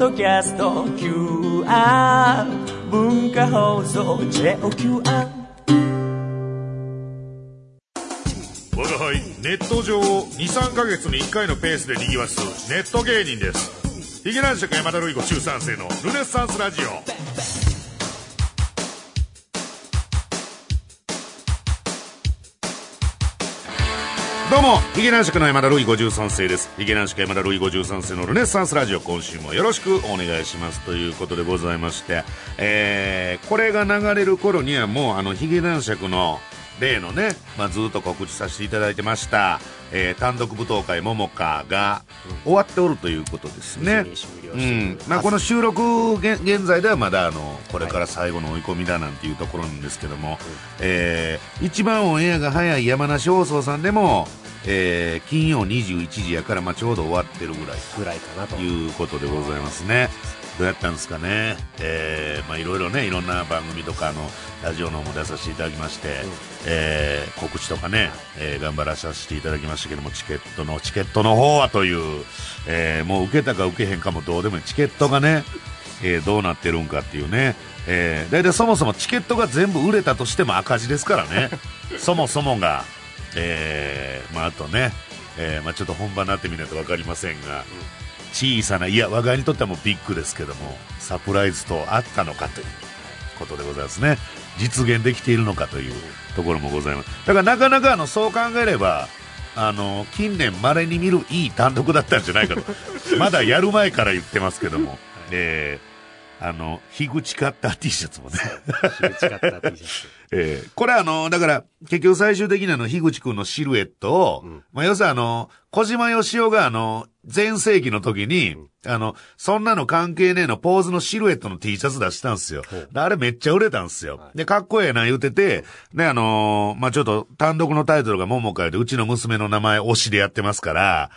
ドキャスト QR 文化放送 JOQR 我が輩ネット上を23か月に1回のペースでにぎわすネット芸人です。ヒゲ男爵山田ルイ子中3世のルネッサンスラジオ。どうもヒゲ男爵の山田ルイ53世です。ヒゲ男爵山田ルイ53世のルネッサンスラジオ今週もよろしくお願いしますということでございましてえー、これが流れる頃にはもうあのヒゲ男爵の例のね、まあ、ずっと告知させていただいてました、えー単独舞踏会「ももか」が終わっておるということですね。うん。まあ、この収録現現在ではまだあのこれから最後の追い込みだなんていうところなんですけども、えー一番オンエアが早い山梨放送さんでも、えー金曜21時やから、まあ、ちょうど終わってるぐらい。ぐらいかなとと。いうことでございますね。どうやったんですかね、えーまあ、いろいろね、いろんな番組とかあのラジオの方も出させていただきまして、えー告知とかね、えー頑張らさせていただきましたけども、チケットの、チケットの方はという、えーもう受けたか受けへんかもどうでもいい、チケットがね、えーどうなってるんかっていうね、えー、大体そもそもチケットが全部売れたとしても赤字ですからね、そもそもが、えーまあ、あとね、えーまあ、ちょっと本番になってみないと分かりませんが、小さないや我が家にとってはもうビッグですけどもサプライズとあったのかということでございますね。実現できているのかというところもございます。だからなかなかあのそう考えればあの近年まれに見るいい単独だったんじゃないかと。まだやる前から言ってますけども、えーあの樋口カッター T シャツもね。樋口カッター T シャツ。えーこれあの、だから、結局最終的にあの、樋口くんのシルエットを、まあ、要するにあの、小島よしおがあの、前世紀の時に、あの、そんなの関係ねえのポーズのシルエットの T シャツ出したんですよ。であれめっちゃ売れたんですよ。で、かっこええな言うてて、で、あのーまあ、ちょっと単独のタイトルがももかよで、うちの娘の名前推しでやってますから、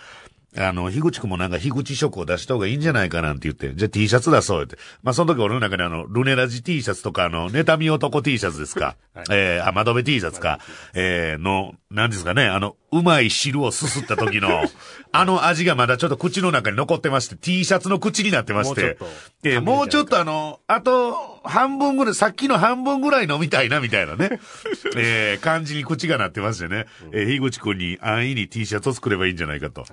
あの、樋口くんもなんか樋口色を出した方がいいんじゃないかなんて言って、じゃあ T シャツ出そうって。まあ、その時俺の中であの、ルネラジ T シャツとか、あの、妬み男 T シャツですか？えー、あ、窓辺 T シャツか？えー、の、なんですかね、あの、うまい汁をすすった時の、あの味がまだちょっと口の中に残ってまして、T シャツの口になってましてもうちょっと、えーもうちょっとあの、あと、半分ぐらい、さっきの半分ぐらい飲みたいな、みたいなね、えー、感じに口がなってましてね、えー、樋口くんに安易に T シャツを作ればいいんじゃないかと。はい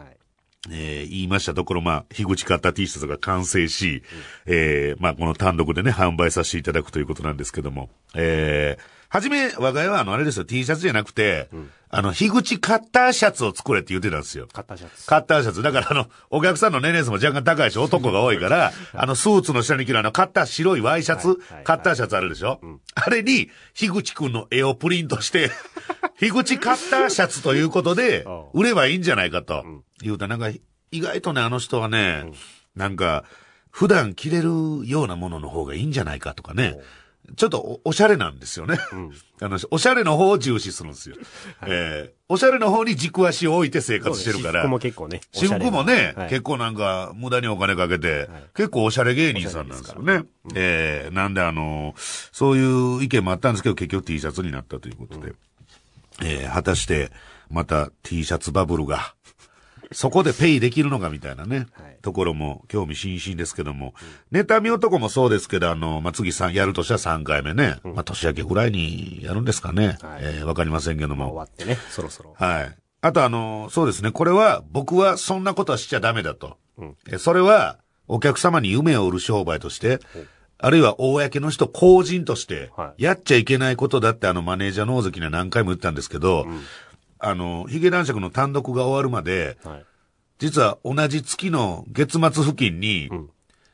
えー言いましたところ、まあ、樋口買った T シャツが完成し、えーまあ、この単独でね、販売させていただくということなんですけども、えーはじめ、我が家はあの、あれですよ、T シャツじゃなくて、あの、樋口カッターシャツを作れって言ってたんですよ。カッターシャツ。カッターシャツ。だからあの、お客さんの年齢層も若干高いし、男が多いから、あの、スーツの下に着るあの、カッター白いワイシャツ、はいはいカッターシャツあるでしょ、あれに、樋口くんの絵をプリントして、樋口カッターシャツということで売ればいいんじゃないかと。言うたらなんか、意外とね、あの人はね、なんか、普段着れるようなものの方がいいんじゃないかとかね。ちょっとおおしゃれなんですよね。あの、おしゃれの方を重視するんですよ。えーおしゃれの方に軸足を置いて生活してるから。私服も結構ね私服もね、はい結構なんか、無駄にお金かけて、結構おしゃれ芸人さんなんですよね。えーなんであの、そういう意見もあったんですけど、結局 T シャツになったということで。えー果たして、また T シャツバブルが、そこでペイできるのかみたいなね、はい。ところも興味津々ですけども、妬み男もそうですけど、あの、まあ、次さんやるとしたら3回目ね、まあ、年明けぐらいにやるんですかね、はい。えーわかりませんけども。終わってねそろそろ。はい。あとあの、そうですね、これは僕はそんなことはしちゃダメだと。えそれはお客様に夢を売る商売として、あるいは公の人、公人としては、やっちゃいけないことだってあのマネージャーの大関には何回も言ったんですけど、あの、ヒゲ男爵の単独が終わるまで、はい実は同じ月の月末付近に、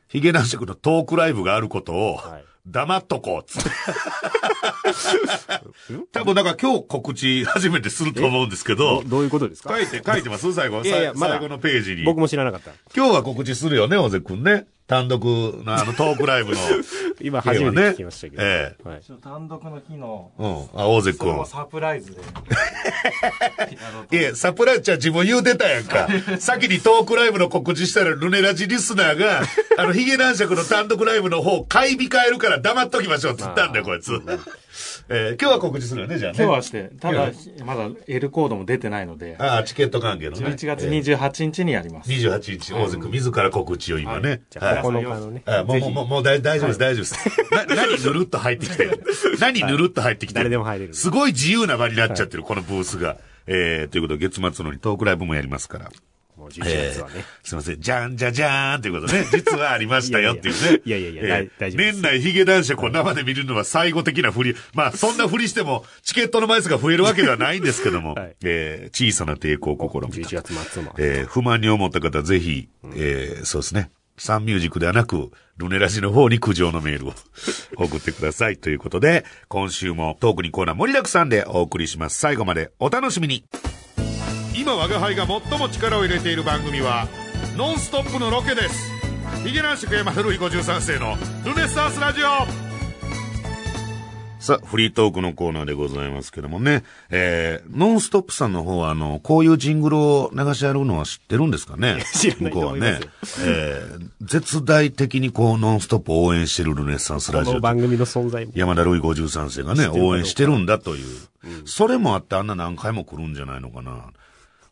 ヒゲ男爵のトークライブがあることを、はい黙っとこうっつって。多分なんか今日告知初めてすると思うんですけどど、どういうことですか？書いて、書いてます？最後。いやいや最後のページに。僕も知らなかった今日は告知するよね、大関くんね。単独のあのトークライブの 今初めて聞きましたけど。えはい。単独の日の、え。うん。あ、大関君。サプライズで。いや、サプライズちゃん自分言うてたやんか。先にトークライブの告知したら、ルネラジリスナーが、あの、ヒゲ男爵の単独ライブの方、買い控えるから黙っときましょうって言ったんだよ、こいつ。えー今日は告知するよね、じゃあね。今日はして、ただ、まだ L コードも出てないので、ああ、チケット関係のね。11月えー28日にやります。28日、大関君自ら告知を今ね。じゃあ、はい9日のね。あもう、もう、もう、大大丈夫です、大丈夫です。な、何ぬるっと入ってきてる 何ぬるっと入ってきてる誰でも入れるすごい自由な場になっちゃってる、このブースが。えー、ということで、月末のにトークライブもやりますから。もう11月はね。すいません。じゃんじゃじゃーんということね。実はありましたよっていうね。いやいやいや大大丈夫年内ヒゲ男爵を生で見るのは最後的な振り。まあ、そんな振りしても、チケットの枚数が増えるわけではないんですけども、はいえー小さな抵抗を試みた。11月末の。えー不満に思った方、ぜひ、えーそうですね。サンミュージックではなく、ルネラジの方に苦情のメールを 送ってください。ということで、今週もトークにコーナー盛りだくさんでお送りします。最後までお楽しみに。今我が輩が最も力を入れている番組は、ノンストップのロケです。ヒゲ男爵山古い53世のルネサンスラジオさあ、フリートークのコーナーでございますけどもね、えー、ノンストップさんの方は、あの、こういうジングルを流しやるのは知ってるんですかね？知らないと向こうは思いますよね。えー、絶大的にこう、ノンストップを応援してるルネサンスラジオこの。番組の存在も。山田ルイ53世がね、応援してるんだという。それもあってあんな何回も来るんじゃないのかな。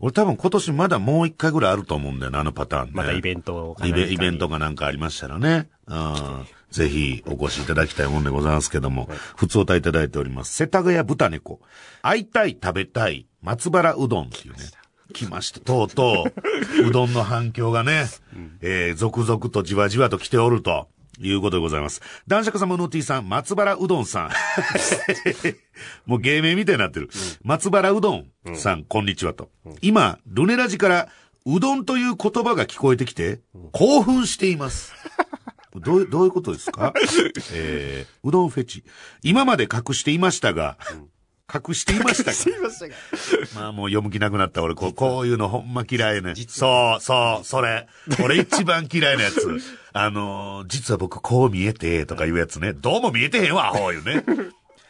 俺多分今年まだもう一回ぐらいあると思うんだよな、あのパターンね。またイベントかイベイベントかなんかありましたらね。うん。ぜひお越しいただきたいもんでございますけども、普通歌いただいております。世田谷豚猫。会いたい食べたい松原うどんっていうね。来ました。とうとう、うどんの反響がね、えー、続々とじわじわと来ておると。いうことでございます。男爵様の T さん、松原うどんさん。もう芸名みたいになってる。松原うどんさん、こんにちはと。今、ルネラジから、うどんという言葉が聞こえてきて、興奮しています。どういう、どういうことですか？えー、うどんフェチ。今まで隠していましたが、隠していましたか？まあもう読む気なくなった俺、こうこういうのほんま嫌いね。そう、そう、それ。俺一番嫌いなやつ。あのー実は僕こう見えて、とかいうやつね。どうも見えてへんわ、アホいうね。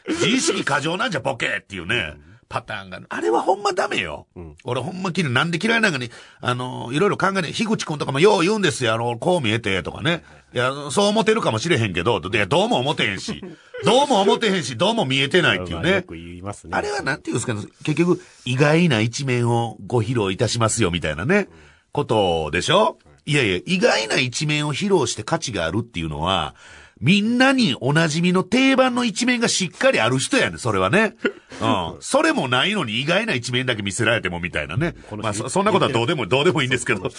自意識過剰なんじゃボケっていうね。パターンが。あれはほんまダメよ。俺ほんま嫌い。なんで嫌いなのに、あのーいろいろ考えね、樋口くんとかもよう言うんですよ。あの、こう見えて、とかね。いや、そう思ってるかもしれへんけど、いや、どうも思ってへんし。どうも思ってへんし、どうも見えてないっていうね。まあよく言いますね。あれはなんていうんですかね、結局、意外な一面をご披露いたしますよ、みたいなね、ことでしょ？いやいや、意外な一面を披露して価値があるっていうのは、みんなにお馴染みの定番の一面がしっかりある人やねん、それはね。うん。それもないのに意外な一面だけ見せられてもみたいなね。まあ、そそんなことはどうでも、どうでもいいんですけど。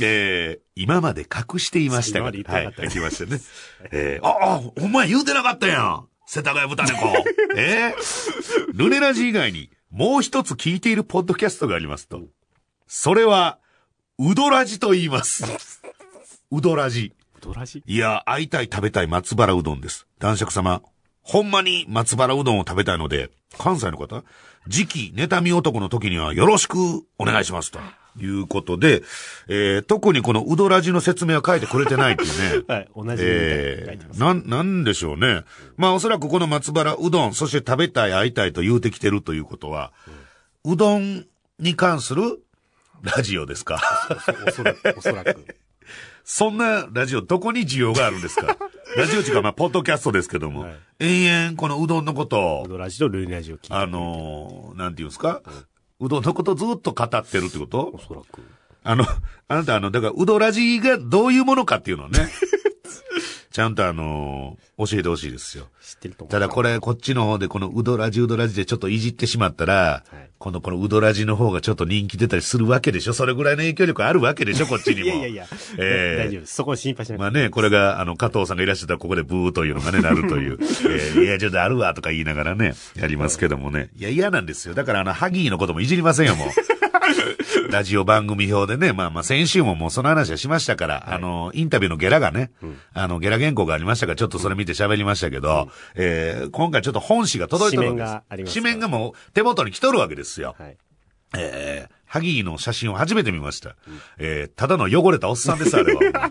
えー、今まで隠していましたが。はい、来ましたね。えー、あ、あ、お前言うてなかったやん。世田谷豚猫。えー、ルネラジ以外にもう一つ聞いているポッドキャストがありますと。それは、うどらじと言います。うどらじ。ドラジ？いや、会いたい食べたい松原うどんです。男爵様。ほんまに松原うどんを食べたいので、関西の方次期妬み男の時にはよろしくお願いしますと。いうことで、えー、特にこのうどらじの説明は書いてくれてないっていうね。はい、同じえー。なん、なんでしょうね。まあおそらくこの松原うどん、そして食べたい、会いたいと言うてきてるということは、うどんに関するラジオですか？おそらく、おそらく。そんなラジオどこに需要があるんですか？ラジオっていうかまあ、ポッドキャストですけども、はい。延々このうどんのこと。を、ドラジとルーナジを聞いて。あのーなんていうんですか、うどんのことずっと語ってるってこと？おそらく。あの、あなたあの、だから、うどらじがどういうものかっていうのをね、ちゃんとあのー教えてほしいですよ。知ってると思う。ただこれ、こっちの方でこのうどらじうどらじでちょっといじってしまったら、はいこのこのうどらじの方がちょっと人気出たりするわけでしょそれぐらいの影響力あるわけでしょ こっちにも。いやいやいや、えー大丈夫です。そこを心配しなくてまあね、これが、あの、加藤さんがいらっしゃったらここでブーというのがね、なるという。えーいや、ちょっとあるわとか言いながらね、やりますけどもね。いや、嫌なんですよ。だからあの、ハギーのこともいじりませんよ、もう。ラジオ番組表でね、まあまあ先週ももうその話はしましたから、あの、インタビューのゲラがね、あの、ゲラ原稿がありましたから、ちょっとそれ見て喋りましたけど、えー今回ちょっと本誌が届いてるわけです。紙面があります紙面がもう手元に来とるわけですよ。はい。えー、ハギーの写真を初めて見ました。えー、ただの汚れたおっさんです、あれは。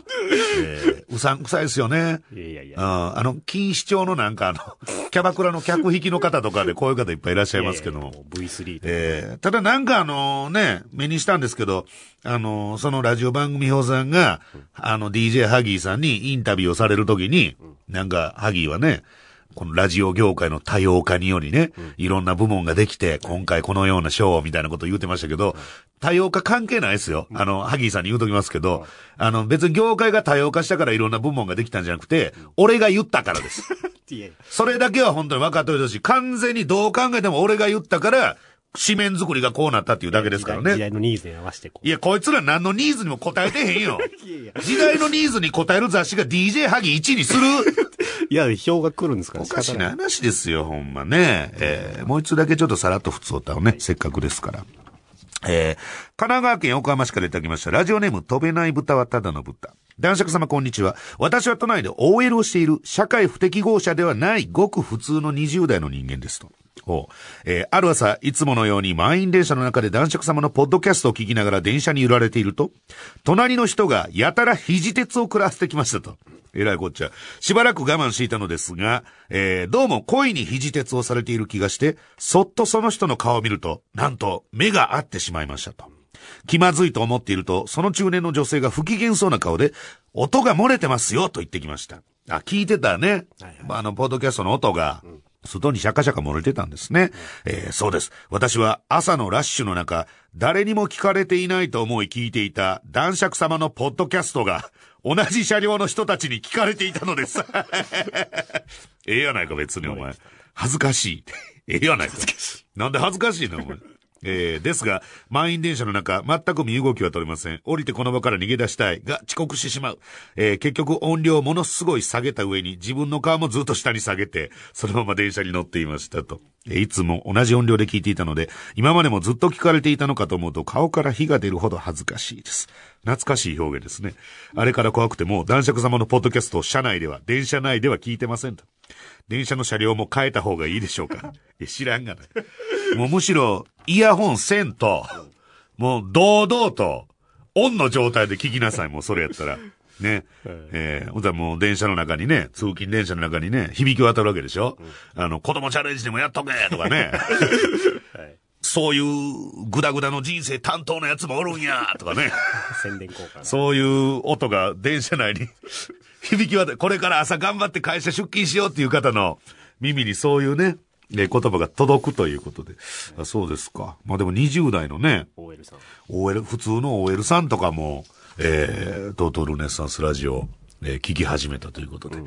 えー、うさんくさいですよね。いやいやいや。うん、あの、錦糸町のなんかあの、キャバクラの客引きの方とかでこういう方いっぱいいらっしゃいますけども。いやいやもう V3 とか。えーただなんかあのね、目にしたんですけど、あのそのラジオ番組表さんが、あの DJ ハギーさんにインタビューをされるときに、なんかハギーはね、このラジオ業界の多様化によりね、いろんな部門ができて、今回このような賞みたいなことを言ってましたけど、多様化関係ないですよ。あの、ハギーさんに言うときますけど、あの、別に業界が多様化したからいろんな部門ができたんじゃなくて、俺が言ったからです。それだけは本当に分かっておいてほしい。完全にどう考えても俺が言ったから、紙面作りがこうなったっていうだけですから時ね。代のニーズに合わせてこう。いや、こいつら何のニーズにも応えてへんよ。時代のニーズに応える雑誌が DJ ハギ1にする。いや、票が来るんですからおかしな話ですよ、ほんまね。えーもう一つだけちょっとさらっと普通歌をね、せっかくですから。えー神奈川県横浜市からいただきました。ラジオネーム、飛べない豚はただの豚。男爵様こんにちは。私は都内で OL をしている社会不適合者ではないごく普通の20代の人間ですと。ほうえーある朝、いつものように満員電車の中で男爵様のポッドキャストを聞きながら電車に揺られていると、隣の人がやたら肘鉄を食らわせてきましたと。えらいこっちゃ。しばらく我慢していたのですが、えーどうも恋に肘鉄をされている気がして、そっとその人の顔を見ると、なんと目が合ってしまいましたと。気まずいと思っていると、その中年の女性が不機嫌そうな顔で、音が漏れてますよと言ってきました。あ、聞いてたね。まあ、あの、ポッドキャストの音が、外にシャカシャカ漏れてたんですね。えーそうです。私は朝のラッシュの中、誰にも聞かれていないと思い聞いていた男爵様のポッドキャストが、同じ車両の人たちに聞かれていたのです。ええやないか、別にお前。恥ずかしい。ええやないか。なんで恥ずかしいの、お前。えー、ですが、満員電車の中、全く身動きは取れません。降りてこの場から逃げ出したい。が、遅刻してしまう。えー、結局音量をものすごい下げた上に、自分の顔もずっと下に下げて、そのまま電車に乗っていましたと。えーいつも同じ音量で聞いていたので、今までもずっと聞かれていたのかと思うと、顔から火が出るほど恥ずかしいです。懐かしい表現ですね。あれから怖くても、男爵様のポッドキャストを車内では、電車内では聞いてませんと。電車の車両も変えた方がいいでしょうか。いや知らんがな。もうむしろ、イヤホンせんと、もう堂々と、オンの状態で聞きなさい、もうそれやったら。ね。えー、ほんとはもう電車の中にね、通勤電車の中にね、響き渡るわけでしょ、あの、子供チャレンジでもやっとけとかね。はい。そういうグダグダの人生担当のやつもおるんやとかね。宣伝効果。そういう音が電車内に響き渡る。これから朝頑張って会社出勤しようっていう方の耳にそういうね、え言葉が届くということで。あそうですか。まあでも20代のね、OL さん。OL、普通の OL さんとかも、えー、トートルネッサンスラジオ、えー聞き始めたということで、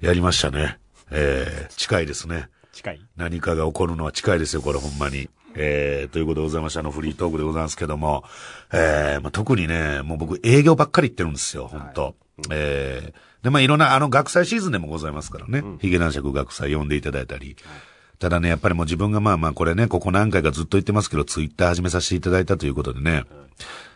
やりましたね。えー、近いですね。近い？何かが起こるのは近いですよ、これほんまに。えー、ということでございました。あのフリートークでございますけども、えー、まあ、特にね、もう僕営業ばっかり行ってるんですよ、本当、えー、で、まあ、いろんな、あの、学祭シーズンでもございますからね。ヒゲ男爵学祭呼んでいただいたり。ただね、やっぱりもう自分がまあまあこれね、ここ何回かずっと言ってますけど、ツイッター始めさせていただいたということでね、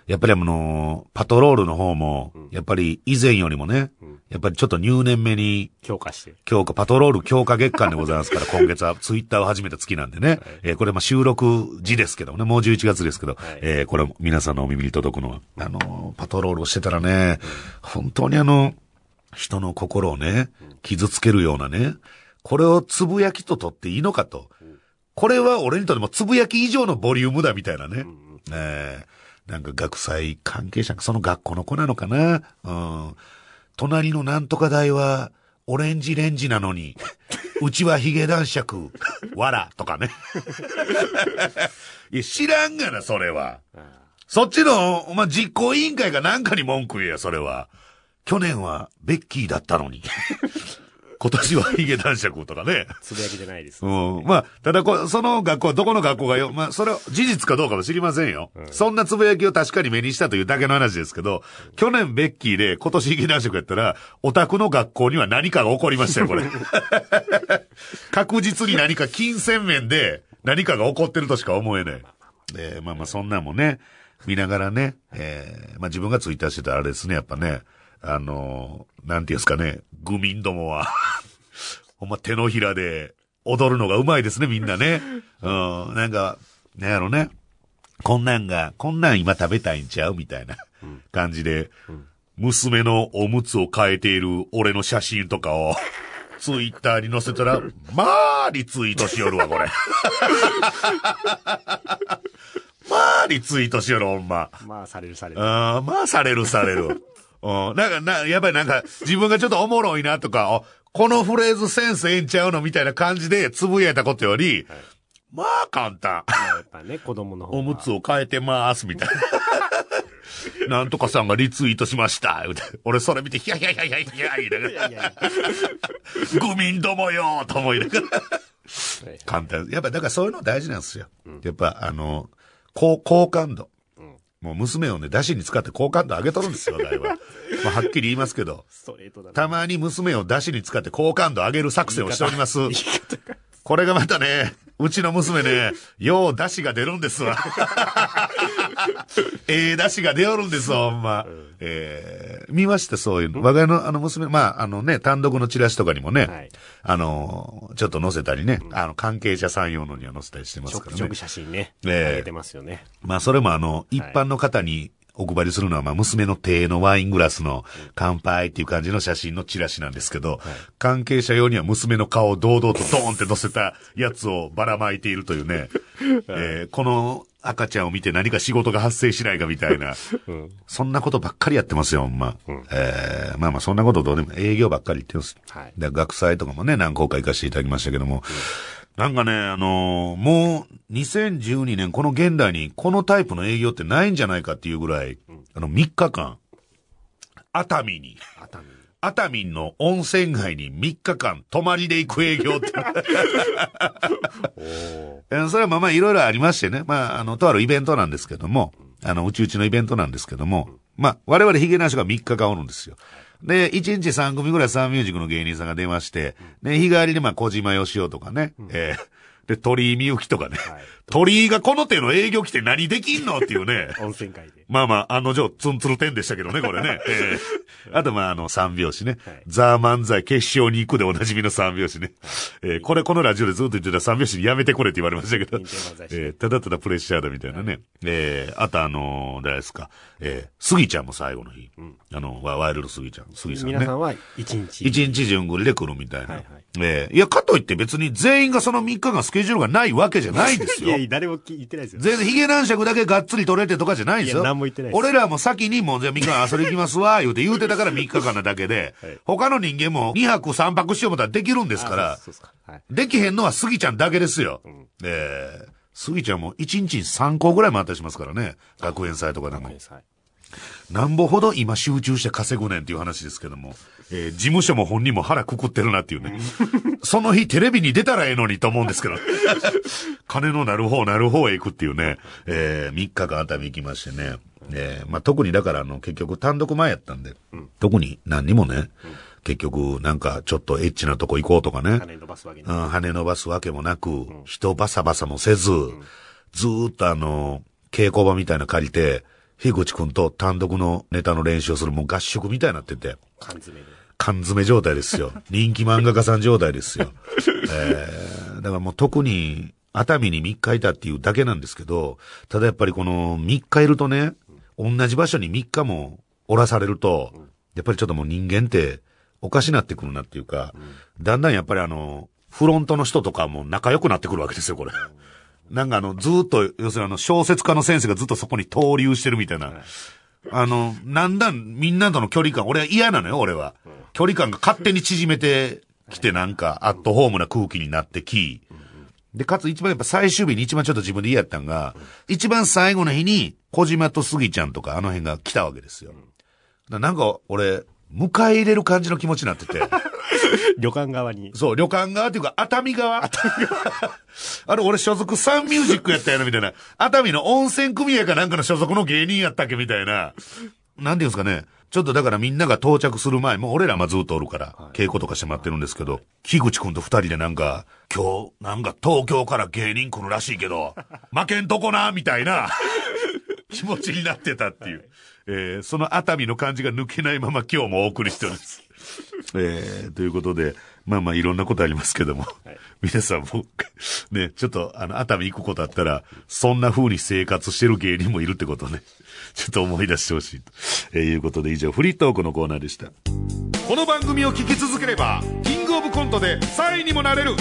やっぱりあの、パトロールの方も、やっぱり以前よりもね、やっぱりちょっと入念めに強化して。強化、パトロール強化月間でございますから、今月は ツイッターを始めた月なんでね。えーこれまあ収録時ですけどね、もう11月ですけど、えーこれ皆さんのお耳に届くのは、あのーパトロールをしてたらね、本当にあの、人の心をね、傷つけるようなね、これをつぶやきと取っていいのかと。これは俺にとってもつぶやき以上のボリュームだみたいなね。えーなんか学祭関係者、その学校の子なのかな。うん。隣のなんとか大は、オレンジレンジなのに、うちはヒゲ男爵、わら、とかね。いや、知らんがな、それは。そっちの、お前実行委員会がなんかに文句言えや、それは。去年はベッキーだったのに。今年はヒゲ男爵とかね。つぶやきじゃないです。うん。まあ、ただこ、その学校はどこの学校がよ、まあ、それは事実かどうかも知りませんよ。そんなつぶやきを確かに目にしたというだけの話ですけど、去年ベッキーで今年ヒゲ男爵やったら、オタクの学校には何かが起こりましたよ、これ。確実に何か金銭面で何かが起こってるとしか思えない。えーまあまあそんなんもね、見ながらね、えーまあ自分がツイッターしてたらあれですね、やっぱね、あのーなんていうんですかね、愚民どもは、ほんま手のひらで踊るのがうまいですね、みんなね。うん、なんか、なんやろね。こんなんが、こんなん今食べたいんちゃうみたいな感じで、娘のおむつを変えている俺の写真とかを、ツイッターに載せたら、まあ、リツイートしよるわ、これ。まあ、リツイートしよる、ほんま。まあ、されるされる。ああ、まあ、されるされる。うん。なんか、な、やっぱりなんか、自分がちょっとおもろいなとか、あこのフレーズセンスええんちゃうのみたいな感じでつぶやいたことより、まあ、簡単。まあやっぱね、子供の方がおむつを変えてます、みたいな。なんとかさんがリツイートしました。俺それ見て、ヒャヒャヒャヒャヒャ言いながら、いやいや愚民どもよと思いながら。はい簡単。やっぱだからそういうの大事なんですよ。やっぱあの、好好感度。もう娘をね、出しに使って好感度上げとるんですよ、だいぶ。まあ、はっきり言いますけど。ストレートだな。たまに娘を出しに使って好感度上げる作戦をしております。これがまたね、うちの娘ね、よう出汁が出るんですわ。ええ出汁が出よるんですわ、ほんま。えー見ました、そういうの。我が家のあの娘、まあ、あのね、単独のチラシとかにもね、はいあの、ちょっと載せたりね、あの、関係者さん用のには載せたりしてますからねちょくちょく。写真ね、ええ上げてますよね。まあ、それもあの、一般の方にお配りするのは、まあ、娘の手のワイングラスの乾杯っていう感じの写真のチラシなんですけど、関係者用には娘の顔を堂々とドーンって乗せたやつをばらまいているというね、えーこの赤ちゃんを見て何か仕事が発生しないかみたいな、そんなことばっかりやってますよ、ほんま。えーまあまあそんなことどうでも営業ばっかり言ってます。はい。で学祭とかもね、何校か行かせていただきましたけども、なんかね、あのーもう、2012年、この現代に、このタイプの営業ってないんじゃないかっていうぐらい、あの、3日間、熱海に、熱海に。熱海の温泉街に3日間泊まりで行く営業って。それはまあまあいろいろありましてね。まあ、あの、とあるイベントなんですけども、あの、うちうちのイベントなんですけども、まあ、我々ヒゲなしが3日間おるんですよ。で、1日3組ぐらいサンミュージックの芸人さんが出まして、で、日帰りでまあ小島よしおとかね、えーで、鳥居みゆきとかね、はい鳥居がこの手の営業来て何できんのっていうね。温泉街で。まあまあ、案の定、ツンツルテンでしたけどね、これね。ええあと、まあ、あの、三拍子ね。はいザー漫才決勝に行くでおなじみの三拍子ね。ええこれ、このラジオでずっと言ってた三拍子にやめてこれって言われましたけど。ええただただプレッシャーだみたいなね。ええあと、あの誰ですか。ええスギちゃんも最後の日。あの、ワワイルドスギちゃん。スギさんね。皆さんは一日。一日順繰りで来るみたいな。はいはいええいや、かといって別に全員がその3日間スケジュールがないわけじゃないですよいや。いや、誰も聞いてないですよ。全然ヒゲ男爵だけがっつり取れてとかじゃないんですよ。も言ってない俺らも先にもうじゃあ3日間遊び行きますわ、言うて言うてたから3日間なだけで、はい他の人間も2泊3泊しようもったらできるんですからあ、そうそうそうはい。できへんのはスギちゃんだけですよ。えー、スギちゃんも1日に3校ぐらい回ったりしますからね。学園祭とかなんかも。はいなんぼほど今集中して稼ぐねんっていう話ですけども、えー事務所も本人も腹くくってるなっていうね。その日テレビに出たらええのにと思うんですけど。金のなる方なる方へ行くっていうね、えー、3日間熱海行きましてね。えーまあ、特にだからあの、結局単独前やったんで、特に何にもね、結局なんかちょっとエッチなとこ行こうとかね。金伸ばすわけにうん、羽伸ばすわけもなく、人バサバサもせず、ずーっとあの、稽古場みたいなの借りて、樋口くんと単独のネタの練習をするもう合宿みたいになってて、缶詰で。缶詰状態ですよ。人気漫画家さん状態ですよ。えー、だからもう特に、熱海に3日いたっていうだけなんですけど、ただやっぱりこの3日いるとね、同じ場所に3日もおらされると、やっぱりちょっともう人間っておかしなってくるなっていうか、だんだんやっぱりあの、フロントの人とかも仲良くなってくるわけですよ、これ。なんかあの、ずーっと、要するにあの、小説家の先生がずっとそこに投留してるみたいな。あの、なんだん、みんなとの距離感、俺は嫌なのよ、俺は。距離感が勝手に縮めてきて、なんか、アットホームな空気になってき、で、かつ一番やっぱ最終日に一番ちょっと自分で嫌やったんが、一番最後の日に、小島と杉ちゃんとかあの辺が来たわけですよ。なんか、俺、迎え入れる感じの気持ちになってて。旅館側に。そう、旅館側っていうか、熱海側あれ、俺所属サンミュージックやったやな、みたいな。熱海の温泉組合かなんかの所属の芸人やったっけ、みたいな。なんていうんですかね。ちょっとだからみんなが到着する前、もう俺らまあずっとおるから、稽古とかしてもらってるんですけど、樋口くんと二人でなんか、今日、なんか東京から芸人来るらしいけど、負けんとこな、みたいな 気持ちになってたっていう。えーその熱海の感じが抜けないまま今日もお送りしております。えーということで、まあまあいろんなことありますけども、皆さんも、ね、ちょっとあの、熱海行くことあったら、そんな風に生活してる芸人もいるってことをね、ちょっと思い出してほしいと。えーいうことで以上、フリートークのコーナーでした。この番組を聞き続ければ、キングオブコントで3位にもなれる、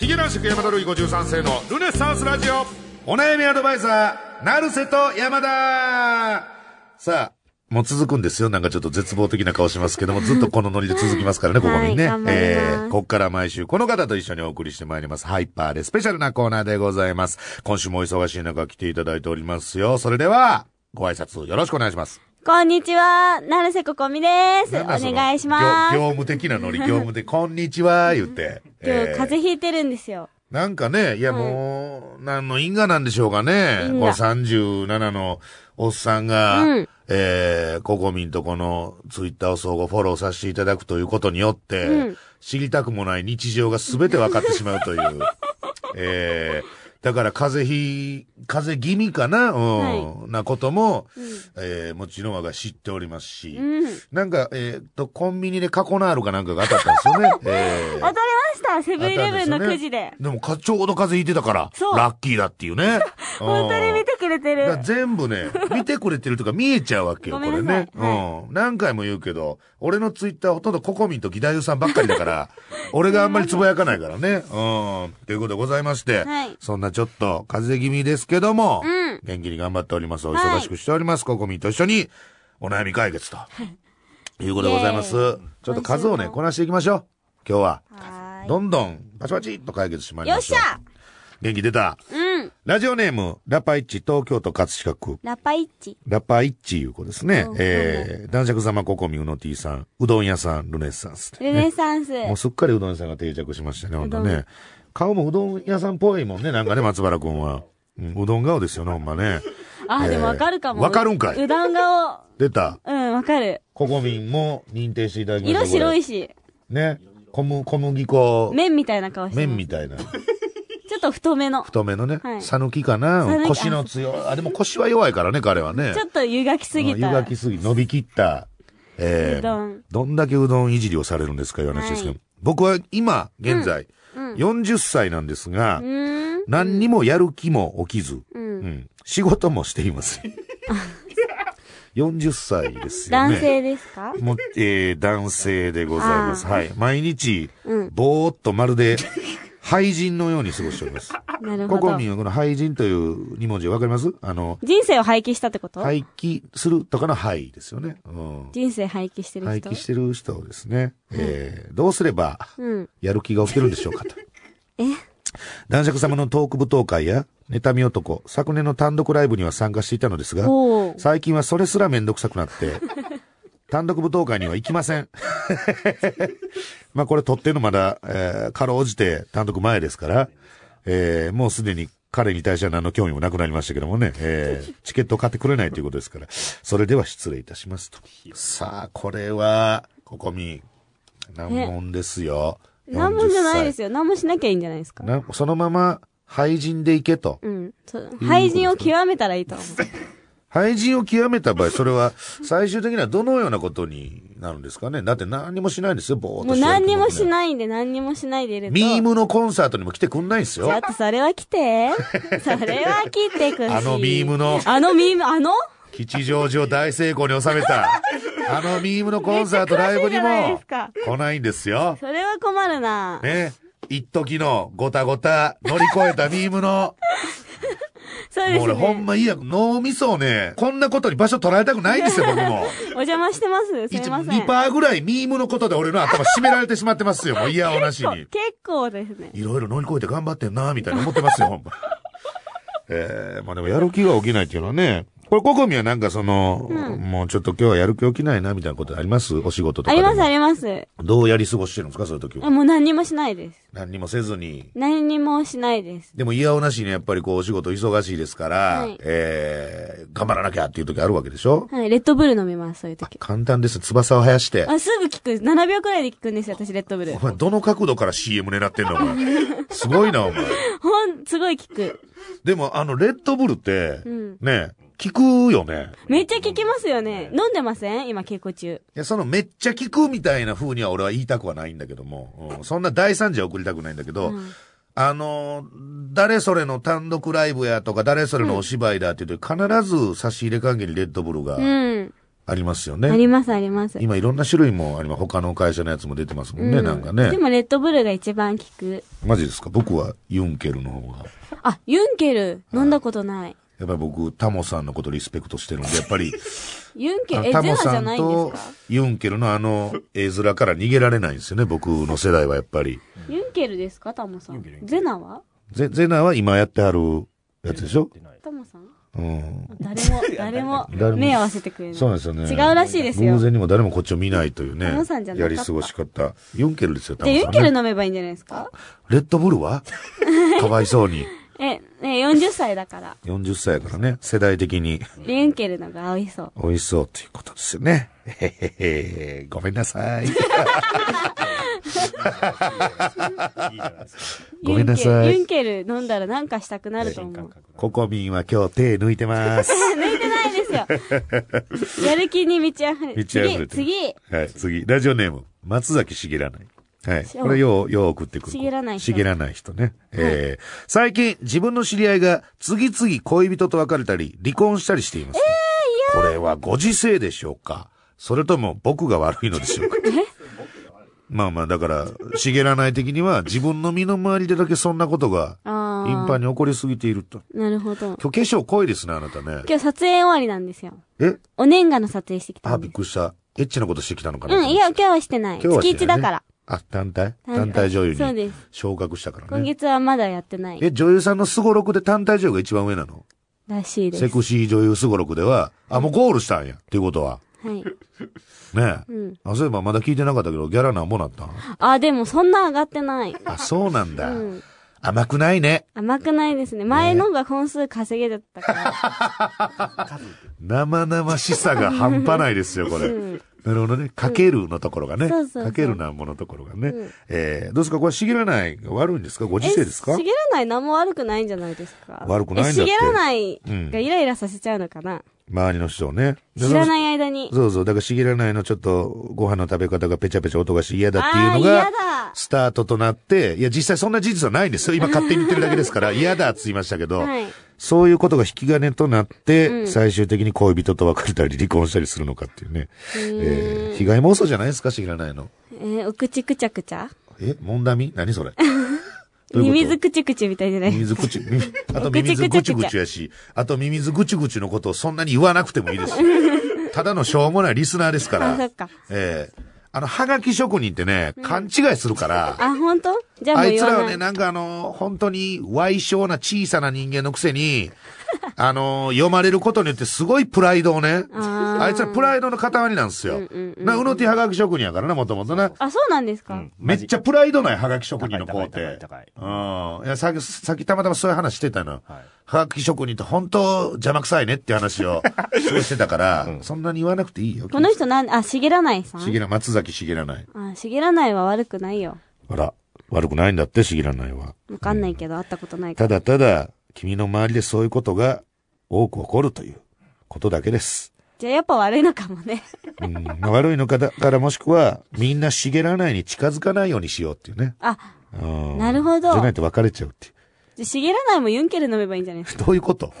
ヒゲ男爵山田るい53世のルネッサンスラジオ。お悩みアドバイザー、成瀬と山田さあ、もう続くんですよ。なんかちょっと絶望的な顔しますけども、ずっとこのノリで続きますからね、ここにね。はいえーこっから毎週この方と一緒にお送りしてまいります。ハイパーでスペシャルなコーナーでございます。今週もお忙しい中来ていただいておりますよ。それでは、ご挨拶よろしくお願いします。こんにちは、成瀬ここみです。お願いします。業業務的なノリ、業務的、こんにちは、言って。今日、風ー邪ひいてるんですよ。なんかね、いやもう、何の因果なんでしょうかね。この37のおっさんが、うんえー、ココミンとこのツイッターを相互フォローさせていただくということによって、うん知りたくもない日常が全て分かってしまうという。えーだから風邪ひ、風邪気味かな、うん、はなことも、うん。えーもちろん我が知っておりますし、うん。なんか、えっ、と、コンビニでカコナールかなんかが当たったんですよね。えー当たりましたセブンイレブンのくじで。でもか、ちょうど風邪ひいてたから、ラッキーだっていうね。本当に見てくれてる。全部ね、見てくれてるとか見えちゃうわけよ、ごこれね。うん。何回も言うけど、俺のツイッターほとんどココミンと義太夫さんばっかりだから、俺があんまりつぶやかないからね。うん。ということでございまして、はいそんなちょっと風邪気味ですけども、うん元気に頑張っております。お忙しくしております。ココミンと一緒にお悩み解決と。いうことでございます。ちょっと数をね、こなしていきましょう。今日は。どんどん、パチパチっと解決しまいましょう。よっしゃ元気出た。うん。ラジオネーム、ラパイッチ、東京都葛飾区。ラパイッチ。ラパイッチいう子ですねう。んえー、男爵様ココミウノティさん、うどん屋さん、ルネッサンスでね、ルネサンス。もうすっかりうどん屋さんが定着しましたね、ほんとね。顔もうどん屋さんっぽいもんね、なんかね、松原くんは。うん、うどん顔ですよね、ほんまね。あ、えーでもわかるかも。わかるんかいうどん顔。出た。うん、わかる。ココミンも認定していただきました。色白い。いし、ね。小む小麦粉、麺みたいな顔して。麺みたいな。ちょっと太めの。太めのねは。いさぬきかな？腰の強い。あ、でも腰は弱いからね、彼はね。ちょっと湯がきすぎうんた。湯がきすぎ、伸びきった、えー、うどんどんだけうどんいじりをされるんですかいう話ですけど、はい僕は今、現在、うん。40歳なんですが。何にもやる気も起きず、仕事もしています。40歳ですよね。男性ですか？もう、えー、男性でございます。はい。毎日、うん。ぼーっとまるで、廃人のように過ごしております。なるほどココミ。ンはこの廃人という二文字わかります？あの、人生を廃棄したってこと？廃棄するとかの廃ですよね。うん。人生廃棄してる人？廃棄してる人ですね。えー、どうすれば、うん。やる気が起きるんでしょうかと。え？男爵様のトーク舞踏会や、妬み男、昨年の単独ライブには参加していたのですが。最近はそれすらめんどくさくなって、単独舞踏会には行きません。まあこれ撮ってんのまだ、えー、かろうじて単独前ですから、えー、もうすでに彼に対しては何の興味もなくなりましたけどもね、えー、チケットを買ってくれないということですから、それでは失礼いたしますと。さあ、これは、ここみ、難問ですよ。何もじゃないですよ。よ。何もしなきゃいいんじゃないですか？なそのまま、廃人で行けと。うん。廃人を極めたらいいと思う。廃人を極めた場合、それは最終的にはどのようなことになるんですかねだって何もしないんですよ、ぼーっともうしてる何にもしい。ないんで何にもしないでいると。ミームのコンサートにも来てくんないんですよちょっ。とそれは来て。それは来てくし。あのミームのあのミーム、あの？吉祥寺を大成功に収めた、あのミームのコンサートライブにめっちゃ詳しいじゃないでもすか来ないんですよ。それは困るな。ね。一時のごたごた乗り越えたミームの、そうですもう俺ほんね。まいいや、脳みそをね、こんなことに場所取られたくないんですよ、僕も。お邪魔してます。すいません。2%ぐらいミームのことで俺の頭締められてしまってますよ、もう嫌おなしに。結構ですね。いろいろ乗り越えて頑張ってんな、みたいな思ってますよ、ほんま。ええまあでもやる気が起きないっていうのはね、これ、ココミはなんかその、もうちょっと今日はやる気起きないな、みたいなことあります？お仕事とかでも。ありますあります。どうやり過ごしてるんですか、そういう時は。もう何にもしないです。何にもせずに。何にもしないです。でも嫌おなしにやっぱりこうお仕事忙しいですから、はいええ頑張らなきゃっていう時あるわけでしょ？はい。レッドブル飲みます、そういう時。簡単です。翼を生やして。あ、すぐ効く。7秒くらいで効くんですよ、私、レッドブルお。前、どの角度から CM 狙ってんのお前。すごいな、お前。ほん、すごい効く。でも、あの、レッドブルって、うん。ね、効くよね。めっちゃ効きますよね。飲んでません？今、稽古中。いや、そのめっちゃ効くみたいな風には俺は言いたくはないんだけども、うんそんな大惨事は送りたくないんだけど、うんあのー誰それの単独ライブやとか、誰それのお芝居だって言うと、必ず差し入れ関係にレッドブルがうん。ありますよあね。りますあります。今いろんな種類もあります。他の会社のやつも出てますもんね、うんなんかねで。もレッドブルが一番効く。マジですか？僕はユンケルの方が。あ、ユンケル、飲んだことない。やっぱり僕、タモさんのことリスペクトしてるんで、やっぱり、ユンケル、タモさんとかユンケルのあの絵面から逃げられないんですよね、僕の世代はやっぱり。ユンケルですかタモさん？ゼナは？ゼゼナは今やってはるやつでしょ？タモさん？うん。誰も、誰も誰も目合わせてくれない。そうなんですよね。違うらしいですよ偶然にも誰もこっちを見ないというねタモさんじゃ。なかったやり過ごし方。ユンケルですよ、タで、モさん、ね。ユンケル飲めばいいんじゃないですか？レッドブルは？かわいそうに。え、ね、40歳だから。40歳やからね、世代的にユンケルのが美味しそう。美味しそうということですよね。へへへごめんなさい。ごめんなさいユンケルユンケル飲んだらなんかしたくなると思う。ココミンは今日手抜いてます。抜いてないですよ。やる気に満ち溢れ満ち溢れてる次、次。はい、次。ラジオネーム、松崎しげらない。はい。これよう、よう送ってくる。しげらない人しげらない人ね。えー、最近、自分の知り合いが次々恋人と別れたり、離婚したりしています。これはご時世でしょうかそれとも僕が悪いのでしょうかまあまあ、だから、しげらない的には自分の身の回りでだけそんなことがあ頻繁に起こりすぎていると。あ。なるほど。今日化粧濃いですね、あなたね。今日撮影終わりなんですよ。え？お年賀の撮影してきたあ。びっくりした。エッチなことしてきたのかな？うん、いや、今日はしてない。今日はしてないね月一だから。あ、単体？単体女優に。昇格したから今ね。月はまだやってない。え、女優さんのスゴロクで単体女優が一番上なの？らしいです。セクシー女優スゴロクでは、あ、もうゴールしたんや。っていうことは。はい。ねえ。うん。あ、そういえばまだ聞いてなかったけど、ギャラなんぼなったん？あ、でもそんな上がってない。あ、そうなんだ。うん。甘くないね。甘くないですね。前のが本数稼げだったから。生々しさが半端ないですよ、これ。うん。なるほどね。かけるのところがね。そうそうそう。かけるなんぼのところがね。うん。えー、どうですか？これ、しげらないが悪いんですか？ご時世ですか？えしげらない？何も悪くないんじゃないですか？悪くないんだって。えしげらないうん。がイライラさせちゃうのかな、周りの人をね。で知らない間に。そうそう。だから、しげらないのちょっと、ご飯の食べ方がペチャペチャ音がして嫌だっていうのがスタートとなって、いや、実際そんな事実はないんですよ。今勝手に言ってるだけですから、嫌だって言いましたけど、はい。そういうことが引き金となって、うん最終的に恋人と別れたり離婚したりするのかっていうね。えー被害妄想じゃないですか、しげらないの。えーお口くちゃくちゃ？え、もんだみ？何それ？ミミズくちくちみたいじゃない？ミミズぐち、み あとミミズぐちぐちゃぐちゃぐちやし、あとミミズぐちぐちのことをそんなに言わなくてもいいです。よ。ただのしょうもないリスナーですかそっか。ええ。あの、はがき職人ってね、勘違いするから、あ、本当？じゃあもあう言わない。いつらはね、なんかあの、本当に歪小な小さな人間のくせに、あの、読まれることによってすごいプライドをね、あいつはプライドの塊なんですよ。うんうんうんな、うのてはがき職人やからな、もともとな。あ、そうなんですか、めっちゃプライドないはがき職人の子って。高い高いうん。いや、さっき、さっきたまたまそういう話してたの。はいはがき職人って本当邪魔くさいねっていう話を そうしてたから、そんなに言わなくていいよ。この人なん、あ、しげらないさん？しげら、松崎しげらない。あ、しげらないは悪くないよ。あら、悪くないんだって、しげらないは。わかんないけど、会ったことないから。ただただ、君の周りでそういうことが多く起こるということだけです。じゃあやっぱ悪いのかもね。うん、まあ悪いのかだからもしくは、みんなしげらないに近づかないようにしようっていうね。あ、うんなるほどじゃないと別れちゃうっていう。じゃあしげらないもユンケル飲めばいいんじゃないですか？どういうこと？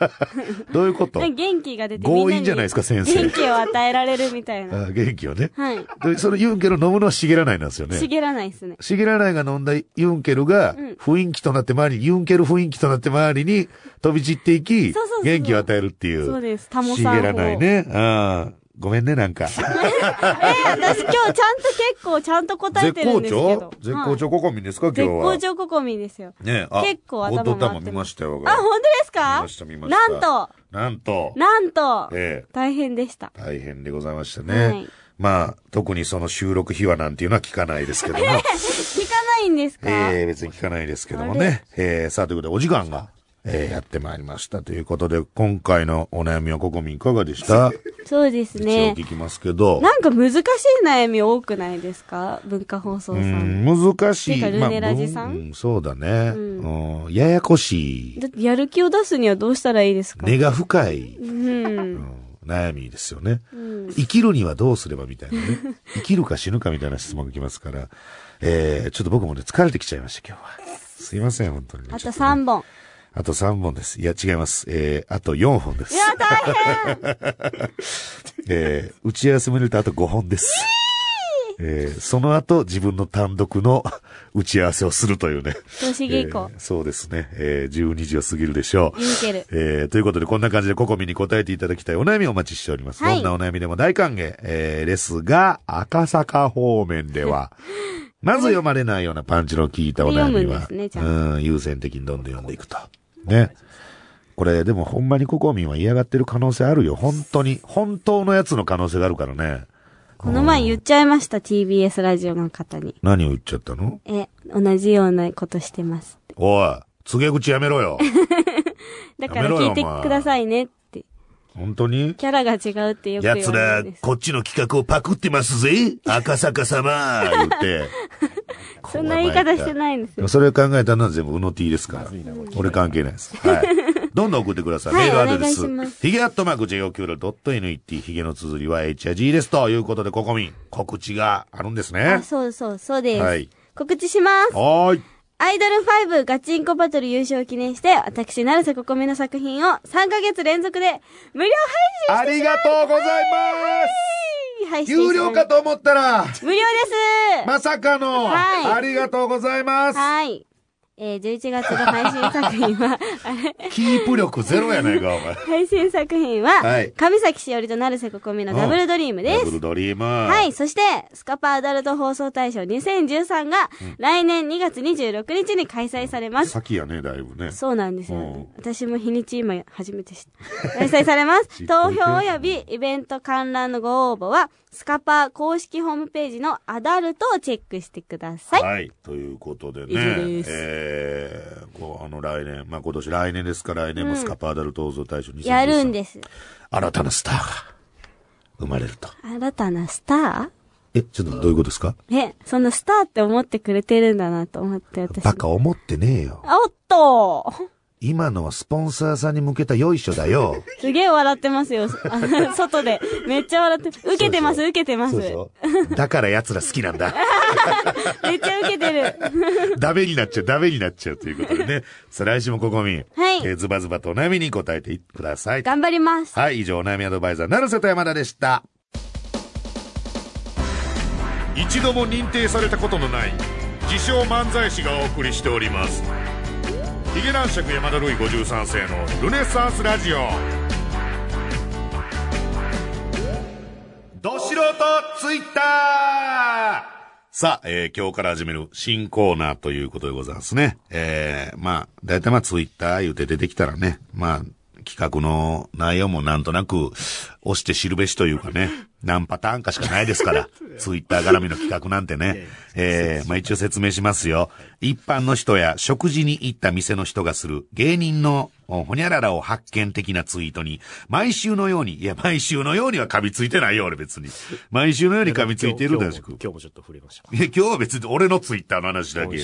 どういうこと？ね元気が出て強引じゃないですか先生元気を与えられるみたいな。あ元気をね。はい。で、そのユンケル飲むのはしげらないなんですよね。しげらないっすね。しげらないが飲んだユンケルがうん雰囲気となって周りに、ユンケル雰囲気となって周りに飛び散っていきそうそうそう、元気を与えるっていう。そうです。タモしさんを。げらないね。ああ。ごめんね、なんか。えー、私今日ちゃんと結構ちゃんと答えてるん絶好ですけど調？絶好調ココミンですか、今日絶は。好調ココミンですよ。ねあ結構頭回ってます見ましたよ。あ、本当です見かました、見ました。なんと、なんと。なんと、ええ。大変でした。大変でございましたね。はいまあ、特にその収録秘話なんていうのは聞かないですけども。聞かないんですか？ええ別に聞かないですけどもね。ええさあ、ということで、お時間が、ええやってまいりました。ということで、今回のお悩みはココミンいかがでした？そうです一応ね。聞きますけど。なんか難しい悩み多くないですか？文化放送うさん。ん、難しい。てかルネラジさん？まあうんそうだね、ううん。ややこしい。だってやる気を出すにはどうしたらいいですか？根が深い、うん。うん悩みですよね。うん。生きるにはどうすればみたいなね。生きるか死ぬかみたいな質問が来ますから。えー、ちょっと僕もね、疲れてきちゃいました、今日は。すいません、本当にね、あとちょっね3本。あと3本です。いや、違います。えー、あと4本です。いや、大変 えー打ち合わせも入れてあと5本です。えーその後自分の単独の 打ち合わせをするというね。投資稽古えーそうですね。えー12時を過ぎるでしょう。ユンケルえーということで、こんな感じでココミに答えていただきたいお悩みをお待ちしております。はいどんなお悩みでも大歓迎。えーですが、赤坂方面では、まず読まれないようなパンチの効いたお悩みは、うん、優先的にどんどん読んでいくと。ね。これ、でもほんまにココミンは嫌がってる可能性あるよ。本当に。本当のやつの可能性があるからね。この前言っちゃいました、TBS ラジオの方に。何を言っちゃったの？え、同じようなことしてますって。おい、告げ口やめろよ。だから聞いてくださいねって。本当に？キャラが違うってよく言われ奴らるんです。、こっちの企画をパクってますぜ赤坂様言って。そんな言い方してないんですよ。それを考えたのは全部うの T ですから。俺関係ないです。はい。どんどん送ってください。はいメールアドレスお願いしま。すヒゲアットマーク JOQR.NET。ヒゲの綴りは H や G です。ということで、ここみん、告知があるんですねあ、。そうそう、そうです。はい告知します。はーい。アイドル5ガチンコバトル優勝を記念して、私、成瀬ここみの作品を3ヶ月連続で無料ありがとうございます配信有料かと思ったら、無料です、まさかの、はい。ありがとうございます。はい。えー、11月の配信作品は、あれ、キープ力ゼロやないか、お前。配信作品は、はい上崎しおりと成瀬ここみのダブルドリームです。ダブルドリーム。はい。そして、スカパアダルト放送大賞2013が、来年2月26日に開催されます。先やね、だいぶね。そうなんですようん。私も日にち今初めて知った。開催されます 投票及びイベント観覧のご応募は、スカパー公式ホームページのアダルトをチェックしてください。はい。ということでね。以上ですえー、こう、あの、来年、まあ、今年来年ですから、来年もスカパーダルト放送大賞2013やるんです。新たなスターが生まれると。新たなスター？え、ちょっとどういうことですか？え、そのスターって思ってくれてるんだなと思って私。バカ思ってねえよ。あおっと今のはスポンサーさんに向けたよいしょだよ。すげえ笑ってますよ。外で。めっちゃ笑って、受けてます、受けてます。だから奴ら好きなんだ。めっちゃ受けてる。ダメになっちゃう、ダメになっちゃうということでね。さあ来週もここみん。はいえーズバズバとお悩みに答えてください。頑張ります。はい、以上、お悩みアドバイザー、成瀬と山田でした。一度も認定されたことのない、自称漫才師がお送りしております。ヒゲ男爵山田ルイ53世のルネサンスラジオ。ど素人ツイッターさあ、えー今日から始める新コーナーということでございますね。えー、まあ、だいたいまあツイッター言うて出てきたらね、まあ、企画の内容もなんとなく押して知るべしというかね、何パターンかしかないですから、ツイッター絡みの企画なんてね。えー、まあ一応説明しますよ。一般の人や食事に行った店の人がする芸人のおほにゃららを発見的なツイートに、毎週のように、いや、毎週のようには噛みついてないよ、俺別に。毎週のように噛みついてる今日だしく。今日もちょっと触れました。いや、今日は別に俺のツイッターの話だけ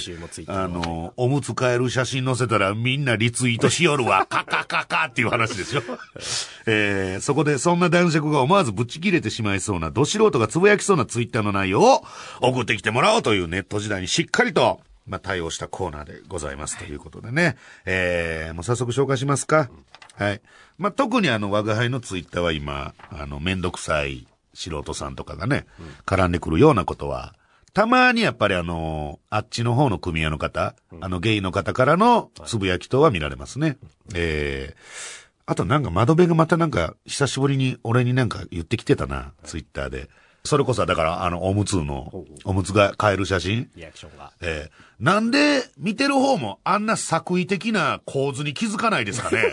あのの、おむつ替える写真載せたらみんなリツイートしよるわ。カカカカっていう話ですよ。えー、そこでそんな男爵が思わずぶち切れてしまいそうな、ど素人がつぶやきそうなツイッターの内容を送ってきてもらおうというネット時代にしっかりと、まあ、対応したコーナーでございますということでね。えー、もう早速紹介しますか？はい。まあ、特にあの、我が輩のツイッターは今、あの、めんどくさい素人さんとかがね、絡んでくるようなことは、たまにやっぱりあの、あっちの方の組合の方、あのゲイの方からのつぶやきとは見られますね。えー、あとなんか窓辺がまたなんか久しぶりに俺になんか言ってきてたな、ツイッターで。それこそだからあのおむつの、おむつが買える写真リアクションが。えーなんで見てる方もあんな作為的な構図に気づかないですかね？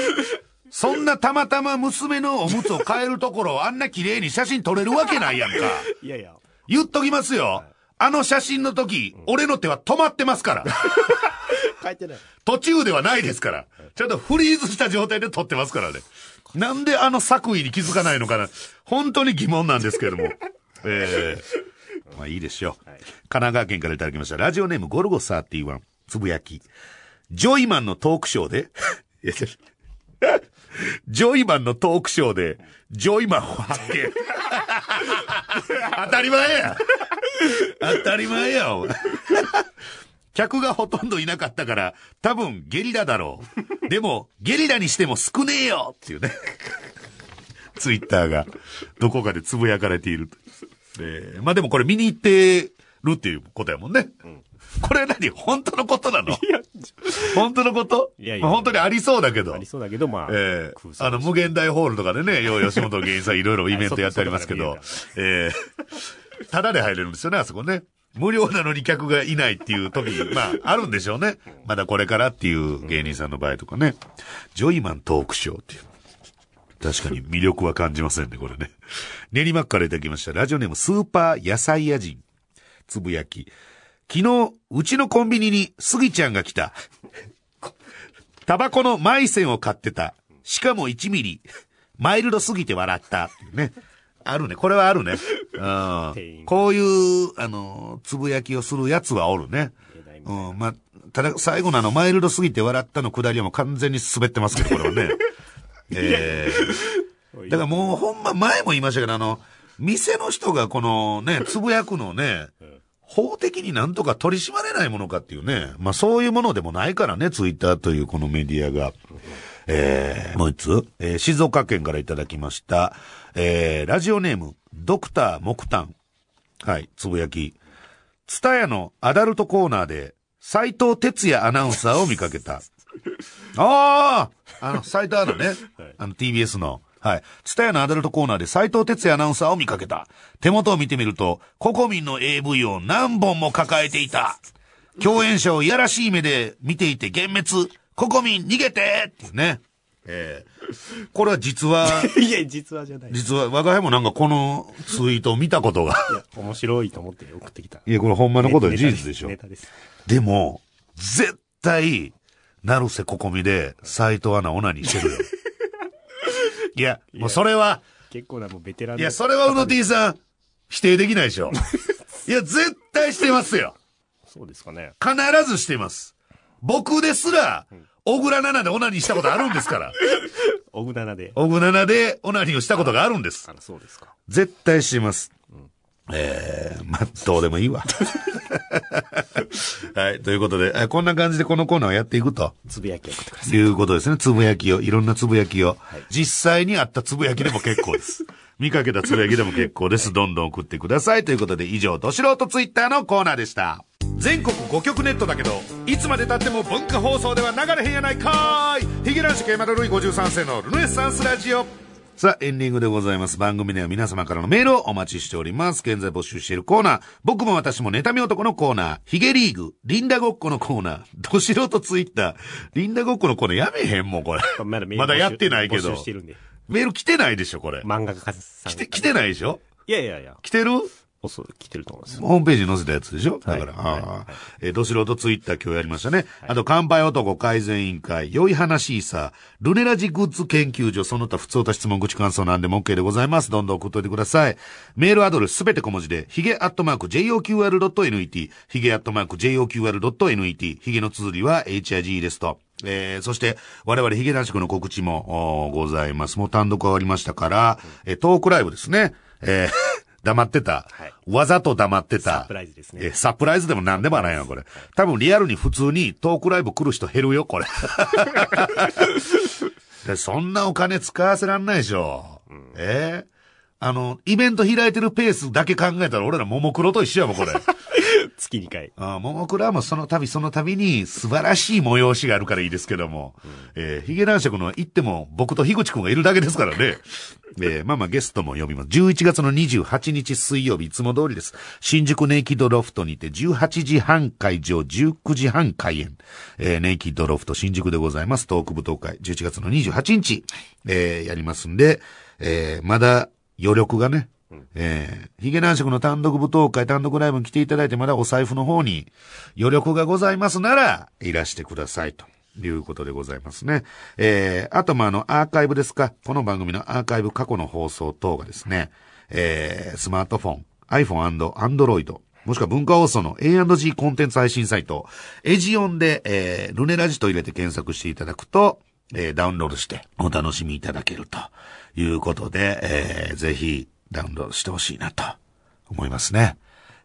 そんなたまたま娘のおむつを変えるところをあんな綺麗に写真撮れるわけないやんか。いやいや、言っときますよ。あの写真の時、俺の手は止まってますから。書いてない。途中ではないですから。ちゃんとフリーズした状態で撮ってますからね。なんであの作為に気づかないのかな。本当に疑問なんですけれども。ええまあいいでしょう。神奈川県からいただきました。ラジオネームゴルゴ31、つぶやき。ジョイマンのトークショーで、ジョイマンのトークショーで、ジョイマンを発見。当たり前や当たり前や、お前客がほとんどいなかったから、多分ゲリラだろう。でも、ゲリラにしても少ねえよっていうね。ツイッターが、どこかでつぶやかれていると。えーまあでもこれ見に行ってるっていうことやもんね。これ何？本当のことなの？本当のこと？いやいやまあ本当にありそうだけど。ありそうだけど、まあ、ええ空想あの、無限大ホールとかでね、よう吉本芸人さんいろいろイベントやってありますけど、ええただで入れるんですよね、あそこね。無料なのに客がいないっていう時、まあ、あるんでしょうね。まだこれからっていう芸人さんの場合とかね。ジョイマントークショーっていう。確かに魅力は感じませんね、これね。練馬区からいただきました。ラジオネームスーパー野菜屋人。つぶやき。昨日、うちのコンビニにスギちゃんが来た。タバコのマイセンを買ってた。しかも1ミリ。マイルドすぎて笑った。ね。あるね。これはあるね。うん。こういう、あの、つぶやきをするやつはおるね。うん。まあ、ただ、最後のあの、マイルドすぎて笑ったのくだりはもう完全に滑ってますけど、これはね。ええだからもうほんま前も言いましたけど、あの、店の人がこのね、つぶやくのをね、法的になんとか取り締まれないものかっていうね。まあそういうものでもないからね、ツイッターというこのメディアが。えー、もう一つ、えー静岡県からいただきました。えー、ラジオネーム、ドクター木炭。はい、つぶやき。ツタヤのアダルトコーナーで、斎藤哲也アナウンサーを見かけた。あああの、斎藤アナね。あの、TBS の。はい。ツタヤのアダルトコーナーで斎藤哲也アナウンサーを見かけた。手元を見てみると、ココミンの AV を何本も抱えていた。共演者をいやらしい目で見ていて幻滅。ココミン逃げてっていうね。ええこれは実は、いや、実はじゃない。い実は我が家もなんかこのツイートを見たことが。や、面白いと思って送ってきた。いや、これほんまのことで事実でしょネ。タです。でも、絶対、成瀬ここみで、斎藤アナオナニーしてるよ。いや、もうそれは、結構なもうベテランいや、それはうの T さん、否定できないでしょ。いや、絶対してますよ。そうですかね。必ずしてます。僕ですら、小倉奈々でオナニーしたことあるんですから。オグナナで。小倉奈々でオナニーをしたことがあるんですあ。ら、そうですか。絶対してます。ええまあ、どうでもいいわ。はい、ということで、えこんな感じでこのコーナーをやっていくと。つぶやき送ってください。いうことですね。つぶやきを、いろんなつぶやきを。実際にあったつぶやきでも結構です。見かけたつぶやきでも結構です。どんどん送ってください。ということで、以上、ど素人ツイッターのコーナーでした。全国5局ネットだけど、いつまで経っても文化放送では流れへんやないかーい。ヒゲランシケマルルイ53世のルネッサンスラジオ。さあ、エンディングでございます。番組では皆様からのメールをお待ちしております。現在募集しているコーナー、僕も私も妬み男のコーナー、ヒゲリーグ、リンダごっこのコーナー、ど素人ツイッター、リンダごっこのコーナーやめへんもん、これ。まだやってないけど募集してるんで。メール来てないでしょ、これ。漫画家さん。来て、来てないでしょ？いやいやいや。来てる？遅い、来てると思います。ホームページに載せたやつでしょ？だから、はいああ、えーど素人ツイッター今日やりましたね。あと、乾杯男改善委員会、良い話さ、ルネラジグッズ研究所、その他普通た質問、口感想なんでも OK でございます。どんどん送っといてください。メールアドレスすべて小文字で、ヒゲアットマーク JOQR.net、ヒゲアットマーク JOQR.net、ヒゲの綴りは HIG ですと。えー、そして、我々ヒゲ男子の告知も、ございます。もう単独終わりましたから、えートークライブですね。えー 黙ってた、はいわざと黙ってた。サプライズですねえ、サプライズでも何でもないよ、これ。多分リアルに普通にトークライブ来る人減るよ、これ。でそんなお金使わせらんないでしょ。えあの、イベント開いてるペースだけ考えたら俺らももクロと一緒やもん、これ。月2回。ああももクロはもその度その度に素晴らしい催しがあるからいいですけども。えーヒゲ男爵の行っても僕と樋口くんがいるだけですからね。えーまあまあゲストも呼びます。11月の28日水曜日、いつも通りです。新宿ネイキッドロフトにて18時半会場、19時半開演。えーネイキッドロフト新宿でございます。トーク舞踏会、11月の28日、えーやりますんで、えーまだ余力がね、えー、ヒゲ男爵の単独舞踏会、単独ライブに来ていただいて、まだお財布の方に余力がございますなら、いらしてくださいと。いうことでございますね。えー、あと、まあ、あの、アーカイブですか。この番組のアーカイブ過去の放送等がですね、えー、スマートフォン、iPhone& Android、もしくは文化放送の A&G コンテンツ配信サイト、エジオンで、えー、ルネラジと入れて検索していただくと、えー、ダウンロードしてお楽しみいただけるということで、えー、ぜひダウンロードしてほしいなと思いますね。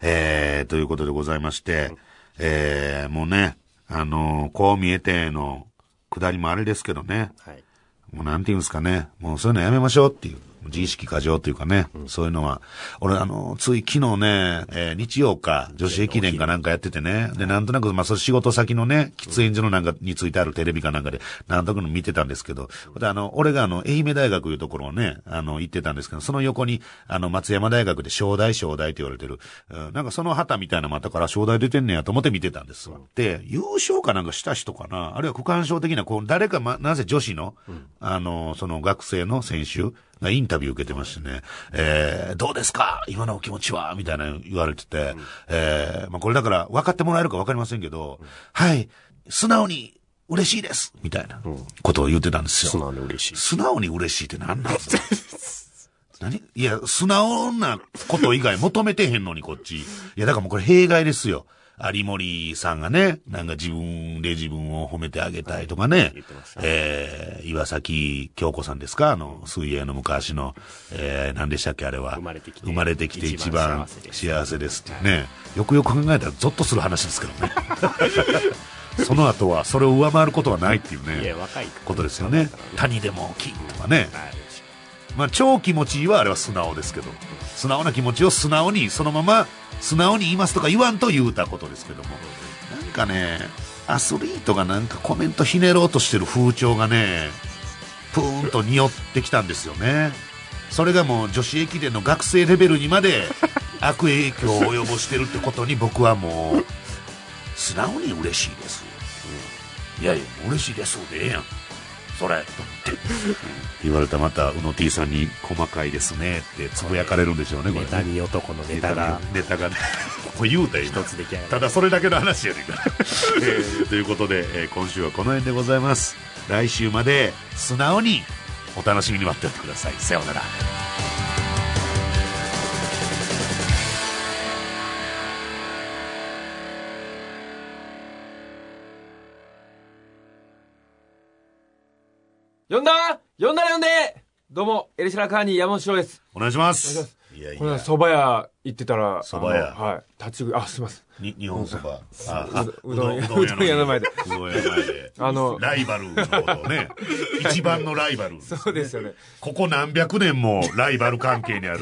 えー、ということでございまして、えー、もうね、あのーこう見えての下りもあれですけどね、はい。もうなんて言うんですかね、もうそういうのやめましょうっていう。自意識過剰というかね、そういうのは。俺、あの、つい昨日ね、えー日曜か、女子駅伝かなんかやっててね、で、なんとなく、まあ、それ仕事先のね、喫煙所のなんかについてあるテレビかなんかで、なんとなくの見てたんですけど、で、あの、俺があの、愛媛大学いうところをね、あの、行ってたんですけど、その横に、あの、松山大学で正大正大って言われてる、うんなんかその旗みたいなのもあったから、正大出てんねやと思って見てたんですわ。で、優勝かなんかした人かな、あるいは区間賞的な、こう、誰か、ま、なぜ女子の、あの、その学生の選手がインタビュー受けてましてね、えー、どうですか？今のお気持ちは？みたいな言われてて、えー、まあ、これだから分かってもらえるか分かりませんけど、はい、素直に嬉しいですみたいなことを言ってたんですよ。素直に嬉しい。素直に嬉しいって何なんですか？何？いや、素直なこと以外求めてへんのにこっち。いや、だからもうこれ弊害ですよ。有森さんがね、なんか自分で自分を褒めてあげたいとかね、えー、岩崎京子さんですか？あの、水泳の昔の、えー、何でしたっけあれは。生まれてきて生まれてきて一一番番幸せですってね。よくよく考えたらゾッとする話ですけどね。その後はそれを上回ることはないっていうね。ことですよね。谷でも金とかね。はい。まあ、超気持ちいいはあれは素直ですけど、素直な気持ちを素直に、そのまま、素直に言いますとか言わんと言うたことですけども、なんかね、アスリートがなんかコメントひねろうとしてる風潮がね、プーンと匂ってきたんですよね。それがもう女子駅伝の学生レベルにまで 悪影響を及ぼしてるってことに僕はもう、素直に嬉しいです。うんいやいや、嬉しいですでええやん。それ。って言われたらまた、うの T さんに細かいですねってつぶやかれるんでしょうね、これネタね。に男のネタがネタがね、これ言うたよ、一つ出来上がる。ただそれだけの話やねんから。えーということで、えー今週はこの辺でございます。来週まで素直にお楽しみに待っておいてください。さようなら。呼んだ？呼んだら呼んでどうも、エリシラカーニー山本翔です。お願いします。いやいこの間や、蕎麦屋行ってたら、蕎麦屋あのはい。立ち食い、あ、すいません。に日本そば。ああううどんううどん屋の前で。うどん屋の前で。あのライバルのことね。一番のライバル。そうですよね。ここ何百年もライバル関係にある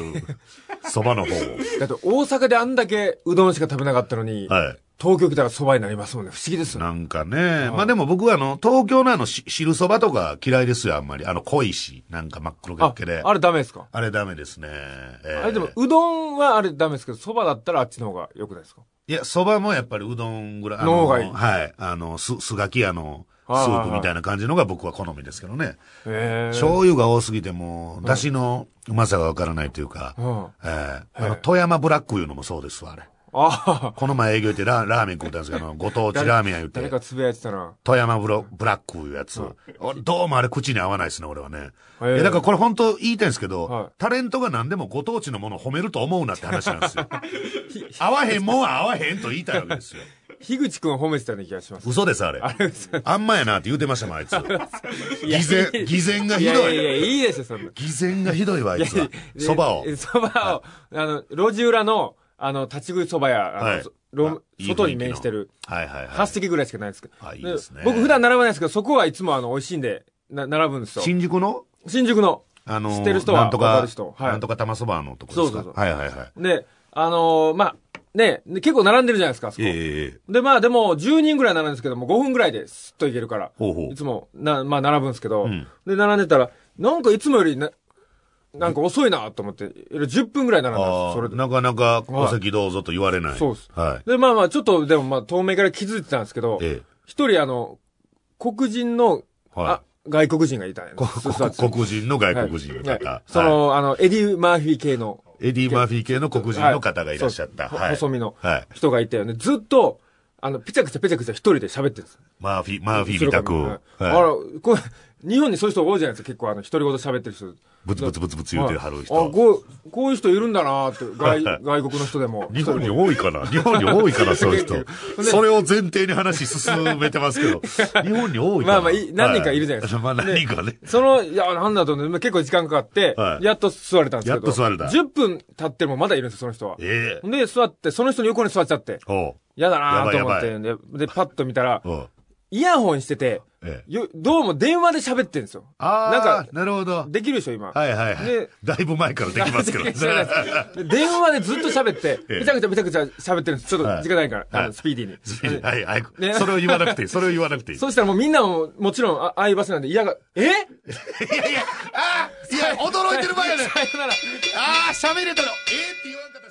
蕎麦の方だって大阪であんだけうどんしか食べなかったのに、はい。東京来たら蕎麦になりますもんね。不思議ですよね。なんかね。まあでも僕はあの、東京のあの、し汁蕎麦とか嫌いですよ、あんまり。あの、濃いし、なんか真っ黒あけっけで。、あれダメですか？あれダメですね。えーあれでも、うどんはあれダメですけど、蕎麦だったらあっちの方が良くないですか？いや、蕎麦もやっぱりうどんぐらい。あの方がいいはい。あの、す、すがき屋のスはいはいはいープみたいな感じのが僕は好みですけどね。へえ。醤油が多すぎても、だしのうまさがわからないというか、うん。えーあの、富山ブラックいうのもそうですわ、あれ。ああ。この前営業行ってララーメン食ったんですけど、あのご当地ラーメン屋言って誰、かつぶやいてたな。富山ブロブラックいうやつ。俺どうもあれ口に合わないですね、俺はね。へえいや、だからこれ本当言いたいんですけど、はいタレントが何でもご当地のものを褒めると思うなって話なんですよ。合わへんもんは合わへんと言いたいわけですよ。樋口くん褒めてたような気がします。嘘です、あれ。あれ嘘あんまやなって言うてましたもん、あいつ。偽善、偽善がひどい。いやいやいや、いいですよ、そんな。偽善がひどいわ、あいつは。蕎麦を。で蕎麦を、あの、路地裏の、あの、立ち食い蕎麦屋、あの、はい外に面してる、はいはいはい。8席ぐらいしかないんですけど。あいいですね僕普段並ばないですけど、そこはいつもあの、美味しいんで、な、並ぶんですよ。新宿の？新宿の。あのー、知ってる人はなんとかはいなんとか玉そばのとこですか？そうそうそうはいはいはい。で、あのーまあ、ね、で結構並んでるじゃないですか、あそこ。ええええで、まあでも、10人ぐらい並んでるんですけども、5分ぐらいですっといけるから。ほうほういつも、な、まあ並ぶんですけど、うんで、並んでたら、なんかいつもよりな、なんか遅いなと思って、10分ぐらい並んだんですあそれで。あ、なかなかお席どうぞと言われない。そうですはい。で、まあまあ、ちょっと、でもまあ、遠目から気づいてたんですけど、ええ。一人あの、黒人の、はいあ、外国人がいたんやこ座って黒人の外国人のはい方。はいその、あの、エディ・マーフィー系のエディ・マーフィー系の黒人の方がいらっしゃった。はい。細身のはい。人がいたよね。ずっと、あの、ぺちゃくちゃぺちゃくちゃ一人で喋ってるんです。マーフィー、マーフィーみたく。はいはいあら、これ、日本にそういう人多いじゃないですか。結構あの、独り言喋ってる人。ブツブツブツブツ言うてはるあ、人。こう、こういう人いるんだなって、外、外国の人でも。日本に多いかな？日本に多いかなそういう人 で。それを前提に話進めてますけど、日本に多いかな？まあまあい何人かいるじゃないですかは まあ何人かね。その、いや、なんだとね、結構時間かかって、はいやっと座れたんですけど。やっと座れた10分経ってもまだいるんですよ、その人は。ええ。で、座って、その人の横に座っちゃって。おう嫌だなと思って、で、でパッと見たら、イヤホンしてて、ええよどうも電話で喋ってるんですよ。ああ、なんかなるほど。できるでしょ、今。はいはいはいで。だいぶ前からできますけど 電話でずっと喋って、ええめちゃくちゃめちゃくちゃ喋ってるんです。ちょっとはい時間ないから、あはいのスピーディーに。は いはい。ねそれを言わなくていい。それを言わなくていい。そしたらもうみんなももちろんあいう場所なんで嫌が、え？いやいや、ああいや、驚いてる場合やね。ああ、喋れたの。えーって言わんかった。